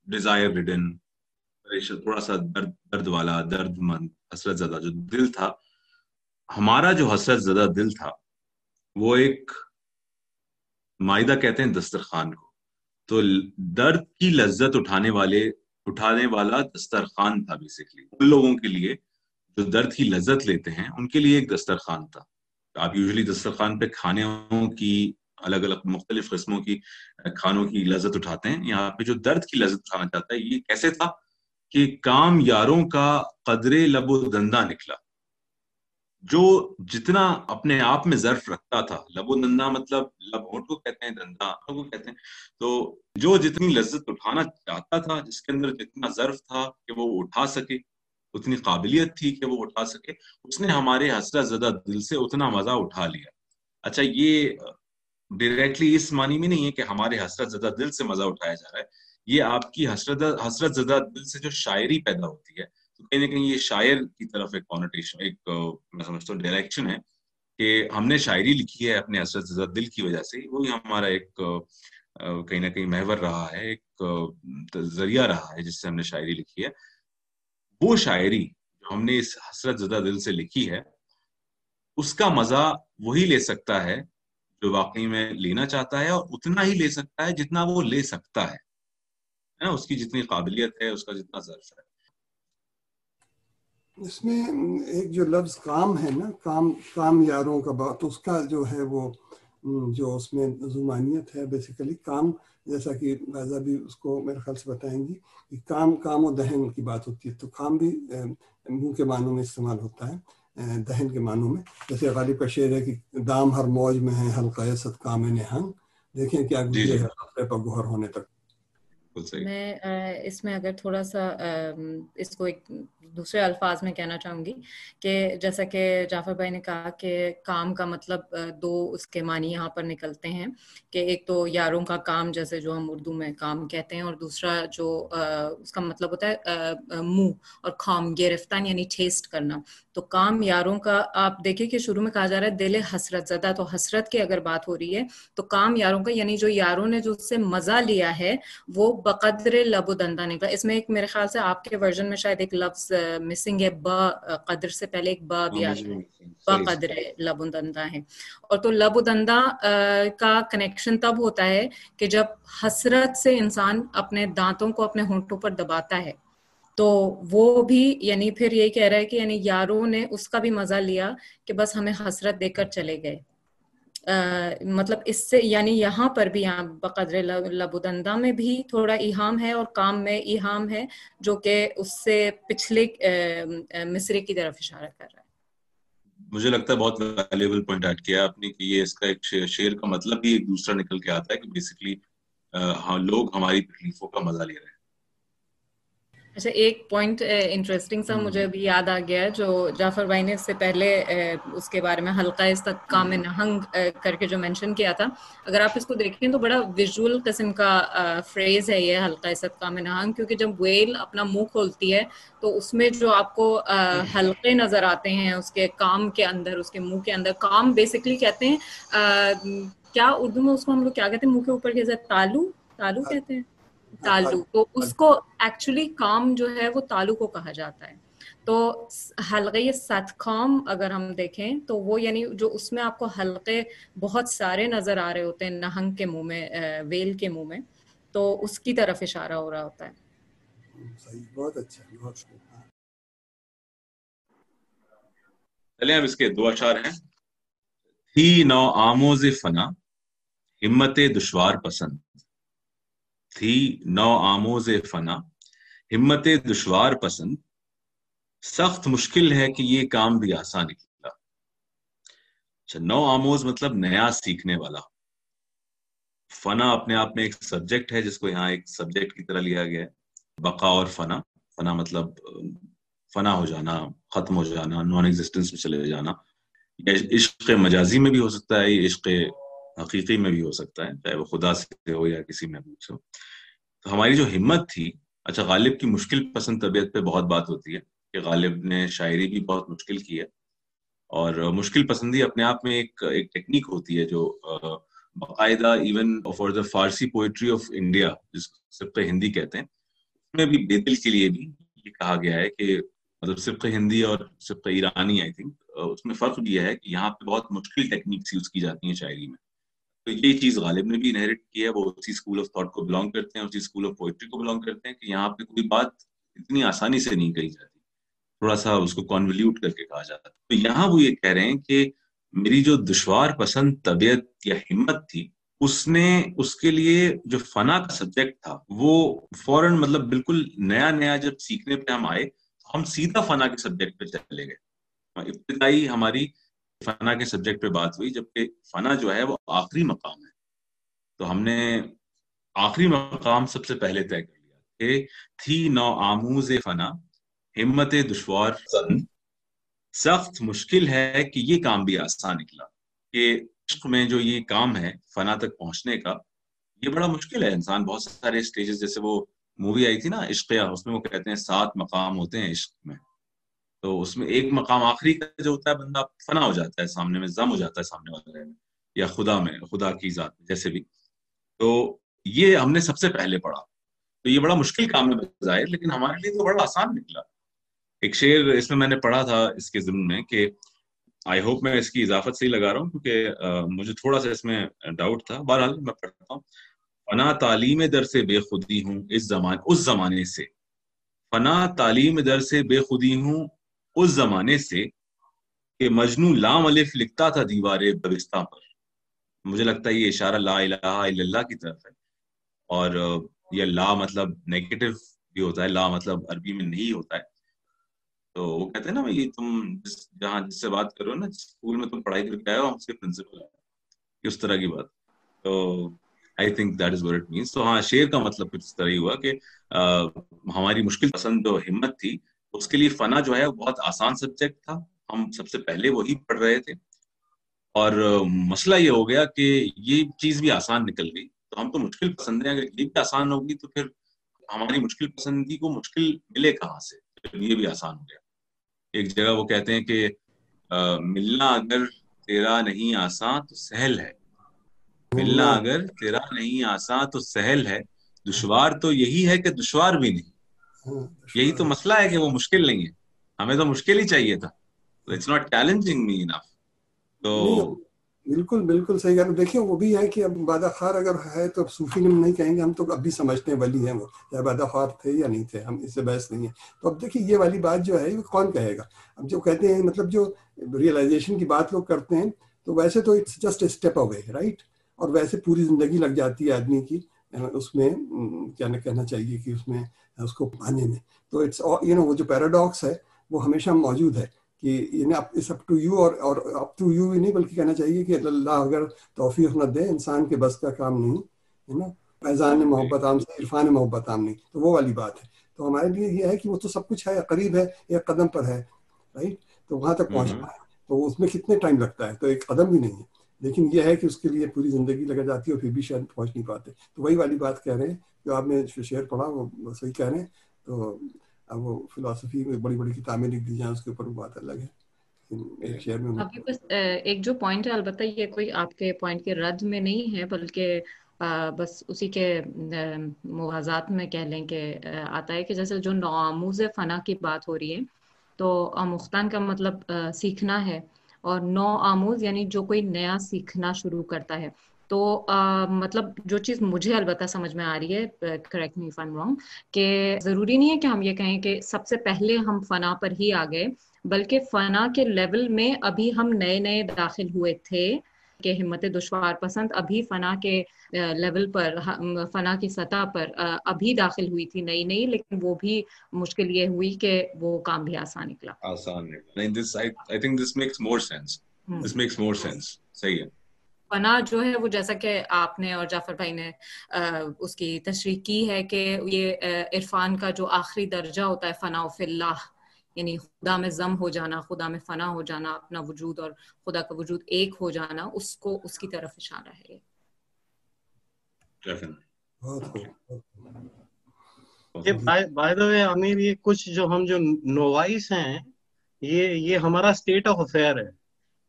ڈیزائر ریڈن تھوڑا سا درد درد والا، درد مند، حسرت زدہ جو دل تھا۔ ہمارا جو حسرت زدہ دل تھا، وہ ایک معاہدہ کہتے ہیں دسترخوان کو۔ تو درد کی لذت اٹھانے والے، اٹھانے والا دسترخوان تھا بیسکلی ان لوگوں کے لیے جو درد کی لذت لیتے ہیں، ان کے لیے ایک دسترخوان تھا۔ آپ یوزلی دسترخوان پہ کھانوں کی الگ الگ مختلف قسموں کی کھانوں کی لذت اٹھاتے ہیں۔ یہاں پہ جو درد کی لذت اٹھانا چاہتا ہے، یہ کیسے تھا کہ کام یاروں کا قدرے لب و دندہ نکلا۔ جو جتنا اپنے آپ میں ظرف رکھتا تھا، لب و دندا مطلب لب ہوٹ کو کہتے ہیں دندا کو کہتے ہیں۔ تو جو جتنی لذت اٹھانا چاہتا تھا، جس کے اندر جتنا ظرف تھا کہ وہ اٹھا سکے اتنی قابلیت تھی کہ وہ اٹھا سکے۔ اس نے ہمارے حسرت زدہ دل سے اتنا مزہ اٹھا لیا۔ اچھا یہ ڈائریکٹلی اس معنی میں نہیں ہے کہ ہمارے حسرت زدہ دل سے مزہ اٹھایا جا رہا ہے۔ یہ آپ کی حسرت حسرت زدہ دل سے جو شاعری پیدا ہوتی ہے، تو کہیں نہ کہیں یہ شاعر کی طرف ایک کانوٹیشن ایک، میں سمجھتا ہوں ڈائریکشن ہے کہ ہم نے شاعری لکھی ہے اپنے حسرت زدہ دل کی وجہ سے۔ وہی ہمارا ایک، کہیں نہ کہیں محور رہا ہے، ایک، ذریعہ رہا ہے جس سے ہم نے شاعری لکھی ہے۔ وہ شاعری جو ہم نے اس حسرت زدہ دل سے لکھی ہے، اس کا مزہ وہی لے سکتا ہے جو واقعی میں لینا چاہتا ہے اور اتنا ہی لے سکتا ہے جتنا وہ لے سکتا ہے۔ نا؟ اس کی جتنی قابلیت ہے، اس کا جتنا ظرف ہے۔ اس میں ایک جو لفظ کام ہے نا، کام کام یاروں کا بات، اس کا جو ہے وہ، جو اس میں زمانیت ہے بیسیکلی کام جیسا کہ راضا بھی اس کو میرے خیال سے بتائیں گی کہ کام کام و دہن کی بات ہوتی ہے۔ تو کام بھی منہ کے معنوں میں استعمال ہوتا ہے دہن کے معنوں میں۔ جیسے غالب کا شعر ہے کہ دام ہر موج میں ہے حلقہ ست کام نہنگ۔ دیکھیں کیا جی، جی۔ پر گوہر ہونے تک۔ میں اس میں اگر تھوڑا سا اس کو ایک دوسرے الفاظ میں کہنا چاہوں گی کہ جیسا کہ جعفر بھائی نے کہا کہ کام کا مطلب دو اس کے معنی یہاں پر نکلتے ہیں کہ ایک تو یاروں کا کام جیسے جو ہم اردو میں کام کہتے ہیں اور دوسرا جو اس کا مطلب ہوتا ہے منہ اور خام گرفتان یعنی ٹھیسٹ کرنا۔ تو کام یاروں کا، آپ دیکھیں کہ شروع میں کہا جا رہا ہے دل حسرت زدہ، تو حسرت کی اگر بات ہو رہی ہے تو کام یاروں کا یعنی جو یاروں نے جو اس سے مزہ لیا ہے، وہ بقدر لب و دندا نکلا۔ اس میں ایک میرے خیال سے آپ کے ورژن میں شاید ایک لفظ مسنگ ہے با قدر سے پہلے ایک با بھی با قدر لب و دندا ہے۔ اور تو لب و دندا کا کنیکشن تب ہوتا ہے کہ جب حسرت سے انسان اپنے دانتوں کو اپنے ہونٹوں پر دباتا ہے۔ تو وہ بھی یعنی پھر یہ کہہ رہا ہے کہ یعنی یاروں نے اس کا بھی مزہ لیا کہ بس ہمیں حسرت دے کر چلے گئے۔ مطلب اس سے یعنی یہاں پر بھی یہاں بقدر لبودندہ میں بھی تھوڑا ایہام ہے اور کام میں ایہام ہے، جو کہ اس سے پچھلے مصرے کی طرف اشارہ کر رہا ہے۔ مجھے لگتا ہے بہت ویلیبل پوائنٹ ایڈ کیا آپ نے کہ یہ اس کا ایک شعر کا مطلب بھی ایک دوسرا نکل کے آتا ہے کہ بیسکلی ہاں، لوگ ہماری تکلیفوں کا مزہ لے رہے ہیں۔ اچھا ایک پوائنٹ انٹرسٹنگ سا مجھے ابھی یاد آ گیا جو جعفر بھائی نے اس سے پہلے اس کے بارے میں حلقہ استقام نہنگ کر کے جو مینشن کیا تھا۔ اگر آپ اس کو دیکھیں تو بڑا ویژول قسم کا فریز ہے یہ حلقہ استقام نہنگ کیونکہ جب ویل اپنا منہ کھولتی ہے تو اس میں جو آپ کو حلقے نظر آتے ہیں اس کے کام کے اندر اس کے منہ کے اندر کام بیسکلی کہتے ہیں کیا اردو میں اس کو ہم لوگ کیا کہتے ہیں؟ منہ کے اوپر کے تالو تالو۔ کہتے ہیں۔ تالو تو اس کو ایکچولی کام جو ہے وہ تالو کو کہا جاتا ہے۔ تو حلقے ست کام اگر ہم دیکھیں تو وہ یعنی جو اس میں آپ کو حلقے بہت سارے نظر آ رہے ہوتے ہیں نہنگ کے منہ میں ویل کے منہ میں تو اس کی طرف اشارہ ہو رہا ہوتا ہے۔ بہت اچھا چلیں اب اس کے دو اشار ہیں۔ تھی نو آموز فنا ہمت دشوار پسند۔ تھی، نو آموز فنا، ہمت دشوار پسند۔ سخت مشکل ہے کہ یہ کام بھی آسان نکلا۔ اچھا نو آموز مطلب نیا سیکھنے والا۔ فنا اپنے آپ میں ایک سبجیکٹ ہے، جس کو یہاں ایک سبجیکٹ کی طرح لیا گیا ہے۔ بقا اور فنا۔ فنا مطلب فنا ہو جانا، ختم ہو جانا نان ایگزٹینس میں چلے جانا۔ عشق مجازی میں بھی ہو سکتا ہے یہ عشق حقیقی میں بھی ہو سکتا ہے، چاہے وہ خدا سے ہو یا کسی محبوب سے ہو۔ تو ہماری جو ہمت تھی اچھا غالب کی مشکل پسند طبیعت پہ بہت بات ہوتی ہے کہ غالب نے شاعری بھی بہت مشکل کی ہے۔ اور مشکل پسندی اپنے آپ میں ایک ایک ٹیکنیک ہوتی ہے جو باقاعدہ even for the Farsi poetry of India, جس سب پہ ہندی کہتے ہیں، اس میں بھی بے دل کے لیے بھی یہ کہا گیا ہے کہ مطلب صرف ہندی اور صرف ایرانی آئی تھنک اس میں فرق یہ ہے کہ یہاں پہ بہت مشکل ٹیکنیکس یوز کی جاتی ہیں شاعری میں۔ تو یہ چیز غالب نے بھی انہیریٹ کیا ہے، وہ اسی اسکول آف تھاٹ کو بلانگ کرتے ہیں، اسی اسکول آف پوئٹری کو بلانگ کرتے ہیں کہ یہاں پہ کوئی بات اتنی آسانی سے نہیں کہی جاتی۔ تھوڑا سا اس کو کانولیوٹ کر کے کہا جاتا تو یہاں وہ یہ کہہ رہے ہیں کہ میری جو دشوار پسند طبیعت یا ہمت تھی، اس نے اس کے لیے جو فنا کا سبجیکٹ تھا، وہ فوراً مطلب بالکل نیا نیا جب سیکھنے پہ ہم آئے، تو ہم سیدھا فنا کے سبجیکٹ پہ چلے گئے۔ ابتدائی ہماری فنا کے سبجیکٹ پہ بات ہوئی، جبکہ فنا جو ہے وہ آخری مقام ہے۔ تو ہم نے آخری مقام سب سے پہلے طے کر لیا کہ تھی نو آموز فنا، ہمت دشوار سخت مشکل ہے کہ یہ کام بھی آسان نکلا۔ کہ عشق میں جو یہ کام ہے فنا تک پہنچنے کا، یہ بڑا مشکل ہے۔ انسان بہت سارے اسٹیجز جیسے وہ مووی آئی تھی نا، عشق اس میں وہ کہتے ہیں سات مقام ہوتے ہیں عشق میں۔ تو اس میں ایک مقام آخری کا جو ہوتا ہے، بندہ فنا ہو جاتا ہے سامنے میں ضم ہو جاتا ہے سامنے والے میں، یا خدا میں، خدا کی ذات میں، جیسے بھی۔ تو یہ ہم نے سب سے پہلے پڑھا۔ تو یہ بڑا مشکل کام ہے بظاہر، لیکن ہمارے لیے تو بڑا آسان نکلا۔ ایک شعر اس میں میں نے پڑھا تھا اس کے ضمن میں کہ آئی ہوپ میں اس کی اضافت سے ہی لگا رہا ہوں، کیونکہ مجھے تھوڑا سا اس میں ڈاؤٹ تھا۔ بہرحال میں پڑھتا ہوں۔ فنا تعلیم در سے بے خودی ہوں اس زمان، اس زمانے سے۔ فنا تعلیم در سے بے خودی ہوں اس زمانے سے کہ مجنو لام الف لکھتا تھا دیوار ببستہ پر۔ مجھے لگتا ہے یہ اشارہ لا الہ الا اللہ کی طرف ہے۔ اور یہ لا مطلب نیگیٹو بھی ہوتا ہے، لا مطلب عربی میں نہیں ہوتا ہے۔ تو وہ کہتے ہیں نا یہ تم جس جہاں جس سے بات کرو نا اسکول میں تم پڑھائی کر کے آئے ہو، ہم اس پرنسپل ہیں۔ اس طرح کی بات۔ تو I think that is it means تو ہاں شعر کا مطلب کچھ اس طرح ہی ہوا کہ ہماری مشکل پسند جو ہمت تھی اس کے لیے فنا جو ہے بہت آسان سبجیکٹ تھا۔ ہم سب سے پہلے وہی پڑھ رہے تھے۔ اور مسئلہ یہ ہو گیا کہ یہ چیز بھی آسان نکل گئی۔ تو ہم تو مشکل پسند ہیں۔ اگر یہ بھی آسان ہوگی تو پھر ہماری مشکل پسندی کو مشکل ملے کہاں سے؟ یہ بھی آسان ہو گیا۔ ایک جگہ وہ کہتے ہیں کہ ملنا اگر تیرا نہیں آسان تو سہل ہے۔ ملنا اگر تیرا نہیں آسان تو سہل ہے۔ دشوار تو یہی ہے کہ دشوار بھی نہیں۔ یہی تو مسئلہ ہے کہ وہ مشکل نہیں ہے۔ ہمیں تو مشکل ہی چاہیے تھا۔ It's not challenging me enough تو بالکل بالکل صحیح کہہ دیکھیے وہ بھی ہے کہ اب بادہ خار اگر ہے تو صوفی نم نہیں کہیں گے۔ ہم تو اب بھی سمجھتے ہیں ولی ہیں وہ۔ یا بادہ خار تھے یا نہیں تھے ہم اس سے بحث نہیں ہے تو اب دیکھیے یہ والی بات جو ہے وہ کون کہے گا؟ اب جو کہتے ہیں مطلب جو ریئلائزیشن کی بات لوگ کرتے ہیں تو ویسے تو it's just a step away right اور ویسے پوری زندگی لگ جاتی ہے آدمی کی۔ اس میں کیا نہ کہنا چاہیے کہ اس میں اس کو پانے میں۔ تو اٹس یو نو وہ جو پیراڈاکس ہے وہ ہمیشہ موجود ہے کہ یعنی اپ ٹو یو اور اپ ٹو یو ہی نہیں بلکہ کہنا چاہیے کہ اللہ اگر توفیق نہ دے انسان کے بس کا کام نہیں ہے نا؟ فیضان محبت عام سے عرفان محبت عام نہیں۔ تو وہ والی بات ہے۔ تو ہمارے لیے یہ ہے کہ وہ تو سب کچھ ہے قریب ہے ایک قدم پر ہے رائٹ تو وہاں تک پہنچنا ہے۔ تو اس میں کتنے ٹائم لگتا ہے؟ تو ایک قدم بھی نہیں ہے۔ لیکن یہ ہے کہ اس کے لیے پوری زندگی لگا جاتی ہے اور پھر بھی شاید پہنچ نہیں پاتے۔ تو وہی والی بات کہہ رہے ہیں جو آپ نے شعر پڑھا وہ صحیح کہہ رہے ہیں۔ تو اب وہ فلاسفی میں بڑی بڑی کتابیں لکھ دی جائیں، اس کے اوپر وہ بات الگ ہے۔ ایک جو پوائنٹ ہے، البتہ یہ کوئی آپ کے پوائنٹ کے رد میں نہیں ہے، بلکہ بس اسی کے موازات میں کہہ لیں کہ آتا ہے کہ جیسے جو نوآموز فنا کی بات ہو رہی ہے، تو مختان کا مطلب سیکھنا ہے۔ اور نو آموز یعنی جو کوئی نیا سیکھنا شروع کرتا ہے۔ تو مطلب جو چیز مجھے البتہ سمجھ میں آ رہی ہے کریکٹ می فن رانگ کہ ضروری نہیں ہے کہ ہم یہ کہیں کہ سب سے پہلے ہم فنا پر ہی آ گئے بلکہ فنا کے لیول میں ابھی ہم نئے نئے داخل ہوئے تھے۔ کہ ہمت دشوار پسند ابھی فنا کے لیول پر فنا کی سطح پر ابھی داخل ہوئی تھی نئی نئی لیکن وہ بھی مشکل یہ ہوئی کہ وہ کام بھی آسان نکلا۔ آسان فنا جو ہے وہ جیسا کہ آپ نے اور جعفر بھائی نے اس کی تشریح کی ہے کہ یہ عرفان کا جو آخری درجہ ہوتا ہے فنا فی اللہ یعنی خدا میں ضم ہو جانا خدا میں فنا ہو جانا اپنا وجود اور خدا کا وجود ایک ہو جانا اس کو اس کی طرف اشارہ ہے امیر یہ کچھ جو ہم جو نوائس ہیں یہ یہ ہمارا اسٹیٹ آف افیئر ہے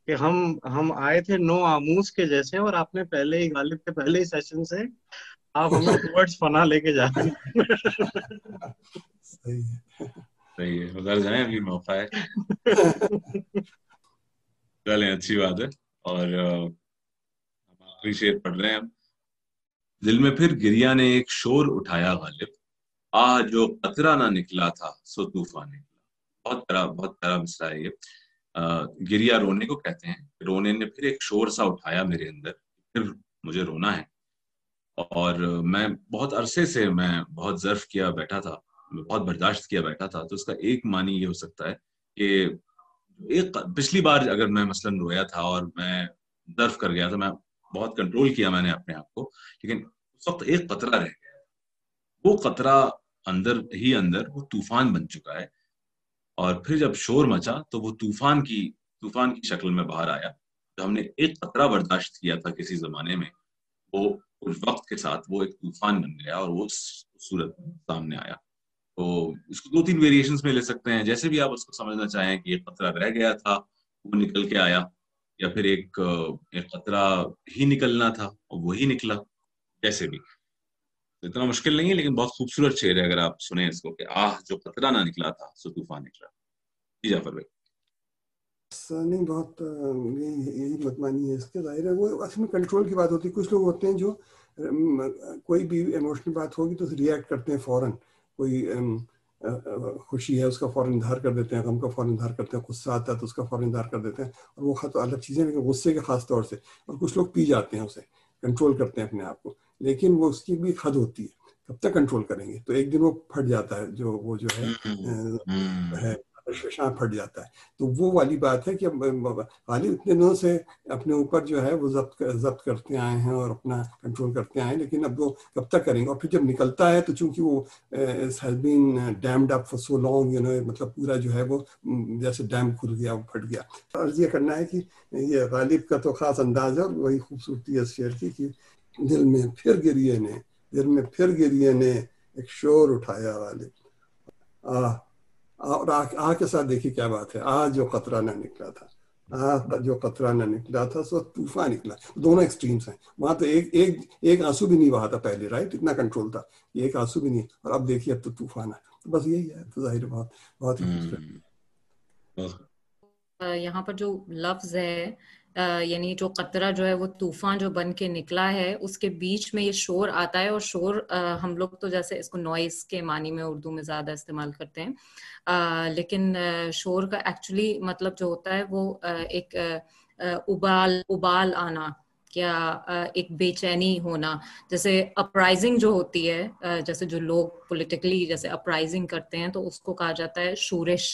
کہ ہم ہم آئے تھے نو آموز کے جیسے اور آپ نے پہلے ہی غالب کے پہلے ہی سیشن سے آپ ہمیں فنا لے کے جا رہے ہیں۔ صحیح ہے۔ ادھر جائیں ابھی موقع ہے۔ چلیں اچھی بات ہے۔ اور ہم آخری شعر پڑھ رہے ہیں۔ دل میں پھر گریا نے ایک شور اٹھایا غالب۔ آ جو قطرہ نہ نکلا تھا، سو طوفان نکلا۔ بہت پیارا بہت پیارا مسئلہ ہے یہ۔ گریا رونے کو کہتے ہیں۔ رونے نے پھر ایک شور سا اٹھایا میرے اندر۔ پھر مجھے رونا ہے۔ اور میں بہت عرصے سے، میں بہت ظرف کیا بیٹھا تھا۔ بہت برداشت کیا بیٹھا تھا، تو اس کا ایک معنی یہ ہو سکتا ہے کہ ایک پچھلی بار اگر میں مثلا رویا تھا اور میں درف کر گیا تو میں بہت کنٹرول کیا میں نے اپنے آپ کو، لیکن اس وقت ایک قطرہ رہ گیا۔ وہ قطرہ اندر، ہی اندر وہ طوفان بن چکا ہے۔ اور پھر جب شور مچا تو وہ طوفان کی طوفان کی شکل میں باہر آیا۔ جو ہم نے ایک قطرہ برداشت کیا تھا کسی زمانے میں۔ وہ اس وقت کے ساتھ وہ ایک طوفان بن گیا اور وہ صورت سامنے آیا۔ تو اس کو دو تین ویریشنس میں لے سکتے ہیں۔ جیسے بھی آپ اس کو سمجھنا چاہیں کہ ایک قطرہ رہ گیا تھا، وہ نکل کے آیا، یا پھر ایک ایک قطرہ ہی نکلنا تھا اور وہی نکلا، جیسے بھی۔ اتنا مشکل نہیں ہے، لیکن بہت خوبصورت شعر ہے۔ اگر آپ سنیں اس کو کہ آہ، جو قطرہ نہ نکلا تھا، سو طوفان نکلا۔ جی جعفر بھائی۔ نہیں، بہت یہی مطمئنی ہے اس کے ظاہر ہے۔ وہ اصل میں کنٹرول کی بات ہوتی ہے۔ کچھ لوگ ہوتے ہیں جو کوئی بھی ایموشنل بات ہوگی تو ریئیکٹ کرتے ہیں فوراً۔ کوئی خوشی ہے اس کا فوراً اظہار کر دیتے ہیں غم کا فوراً اظہار کرتے ہیں غصہ آتا ہے تو اس کا فوراً اظہار کر دیتے ہیں اور وہ خط الگ چیزیں لیکن غصے کے خاص طور سے اور کچھ لوگ پی جاتے ہیں اسے کنٹرول کرتے ہیں اپنے آپ کو لیکن وہ اس کی بھی حد ہوتی ہے کب تک کنٹرول کریں گے؟ تو ایک دن وہ پھٹ جاتا ہے جو وہ جو ہے۔ شاہ پھٹ جاتا ہے۔ تو وہ والی بات ہے کہ غالب اتنے دنوں سے اپنے اوپر جو ہے وہ ضبط ضبط کرتے آئے ہیں اور اپنا کنٹرول کرتے آئے ہیں، لیکن اب وہ کب تک کریں گے؟ اور پھر جب نکلتا ہے تو چونکہ وہ has been deemed up for so long you know مطلب پورا جو ہے وہ جیسے ڈیم کھل گیا، وہ پھٹ گیا۔ عرض یہ کرنا ہے کہ یہ غالب کا تو خاص انداز ہے اور وہی خوبصورتی ہے شعر کی کہ دل میں پھر گریے نے، دل میں پھر گریے نے ایک شور اٹھایا غالب۔ آہ! اور آ کے ساتھ دیکھیے کیا بات ہے۔ آ جو قطرہ نہ نکلا تھا جو قطرہ نہ نکلا تھا سو طوفان نکلا۔ دونوں ایکسٹریمس ہیں۔ وہاں تو ایک ایک ایک آنسو بھی نہیں بہا تھا پہلے رائٹ اتنا کنٹرول تھا۔ ایک آنسو بھی نہیں۔ اور اب دیکھیے اب تو طوفان ہے۔ تو بس یہی ہے تو ظاہر بہت بہت ہی یہاں پر جو لفظ ہے یعنی جو قطرہ جو ہے، وہ طوفان جو بن کے نکلا ہے، اس کے بیچ میں یہ شور آتا ہے اور شور ہم لوگ تو جیسے اس کو نوائز کے معنی میں اردو میں زیادہ استعمال کرتے ہیں۔ لیکن شور کا ایکچولی مطلب جو ہوتا ہے، وہ ایک ابال ابال آنا، یا ایک بے چینی ہونا۔ جیسے اپرائزنگ جو ہوتی ہے جیسے جو لوگ پولیٹیکلی جیسے اپرائزنگ کرتے ہیں، تو اس کو کہا جاتا ہے شورش۔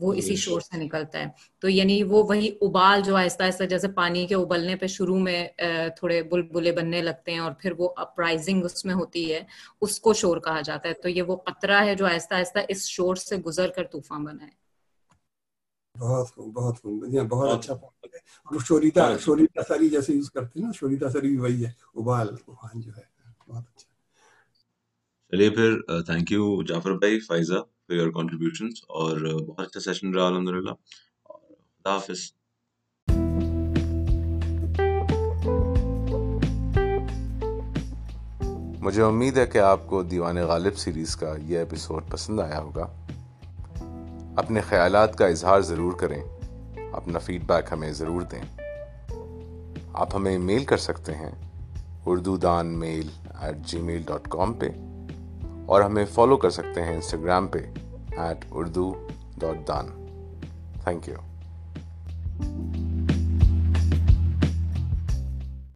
وہ اسی جی۔ شور سے نکلتا ہے۔ تو یعنی وہ وہی ابال جو آہستہ آہستہ جیسے پانی کے ابلنے پہ شروع میں تھوڑے بلبلے بننے لگتے ہیں اور پھر وہ اپرائزنگ اس میں ہوتی ہے اس کو شور کہا جاتا ہے۔ تو یہ وہ قطرہ ہے جو آہستہ آہستہ اس شور سے گزر کر طوفان بنا ہے۔ بہت خوب بہت خوب۔ بہت اچھا, اچھا۔ پوائنٹ اور شوریتا اچھا۔ شوریتا ساری جیسے یوز کرتے ہیں نا شوریتا ساری بھی وہی ہے ابال طوفان جو ہے۔ بہت اچھا۔ چلیے پھر تھینک یو جعفر بھائی فائزہ۔ for your اور بہت اچھا سیشن رہا الحمد للہ اور خدا حافظ۔ مجھے امید ہے کہ آپ کو دیوان غالب سیریز کا یہ ایپیسوڈ پسند آیا ہوگا۔ اپنے خیالات کا اظہار ضرور کریں، اپنا فیڈ بیک ہمیں ضرور دیں۔ آپ ہمیں میل کر سکتے ہیں اردو دان میل at G mile dot com پہ۔ اور ہمیں فالو کر سکتے ہیں انسٹاگرام پہ ایٹ اردو ڈاٹ دان تھینک یو